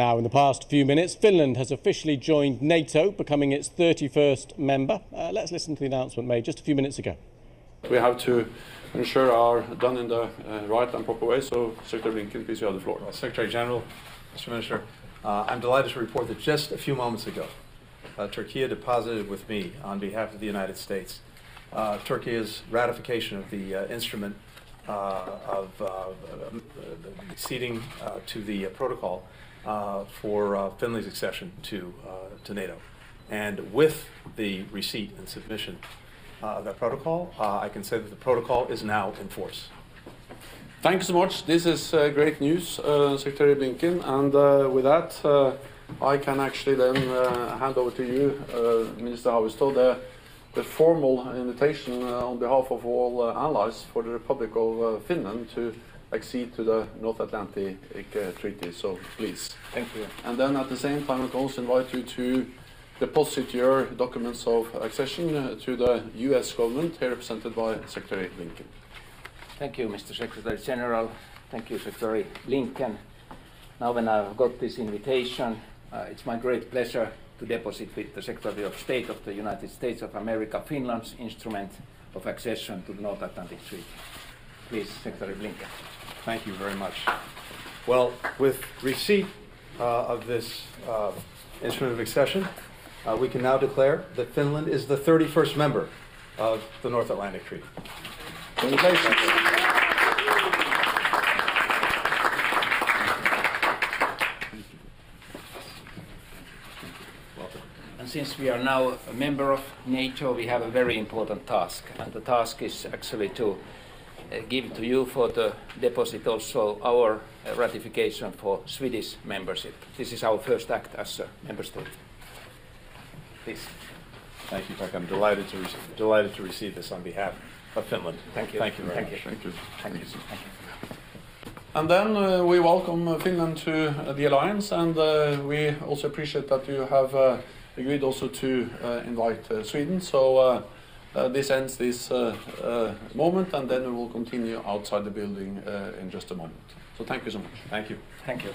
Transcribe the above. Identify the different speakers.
Speaker 1: Now, in the past few minutes, Finland has officially joined NATO, becoming its 31st member. Uh, let's listen to the announcement made just a few minutes ago.
Speaker 2: We have to ensure are done in the uh, right and proper way. So, Secretary Blinken, please, you have the floor.
Speaker 3: Well, Secretary General, Mr. Minister, uh, I'm delighted to report that just a few moments ago, uh, Turkey deposited with me on behalf of the United States uh, Turkey's ratification of the uh, instrument of uh, acceding uh, to the protocol uh, for uh, Finland's accession to, uh, to NATO. And with the receipt and submission uh, of that protocol, uh, I can say that the protocol is now in force.
Speaker 2: Thank you so much. This is uh, great news, uh, Secretary Blinken. And uh, with that, uh, I can actually then uh, hand over to you, uh, Minister Haavisto, the, the formal invitation uh, on behalf of all uh, allies for the Republic of uh, Finland to accede to the North Atlantic uh, Treaty. So please.
Speaker 3: Thank you.
Speaker 2: And then at the same time, I can also invite you to deposit your documents of accession uh, to the US government, here represented by Secretary Blinken.
Speaker 4: Thank you, Mr. Secretary General. Thank you, Secretary Blinken. Now, when I've got this invitation, uh, it's my great pleasure to deposit with the Secretary of State of the United States of America Finland's instrument of accession to the North Atlantic Treaty. Please, Secretary Blinken.
Speaker 3: Thank you very much. Well, with receipt uh, of this uh, instrument of accession, uh, we can now declare that Finland is the 31st member of the North Atlantic Treaty.
Speaker 2: Congratulations.
Speaker 4: And since we are now a member of NATO, we have a very important task. And the task is actually to uh, give to you for the deposit also our uh, ratification for Swedish membership. This is our first act as a member state. Please.
Speaker 3: Thank you, Pekka. I'm delighted to, rec- delighted to receive this on behalf of Finland.
Speaker 4: Thank you.
Speaker 3: Thank you very
Speaker 4: Thank
Speaker 3: much.
Speaker 4: you.
Speaker 2: Thank you.
Speaker 4: Thank you. Thank you.
Speaker 2: And then uh, we welcome Finland to uh, the alliance, and uh, we also appreciate that you have uh, agreed also to uh, invite uh, Sweden. So uh, uh, this ends this uh, uh, moment, and then we will continue outside the building uh, in just a moment. So thank you so much.
Speaker 3: Thank you.
Speaker 4: Thank you.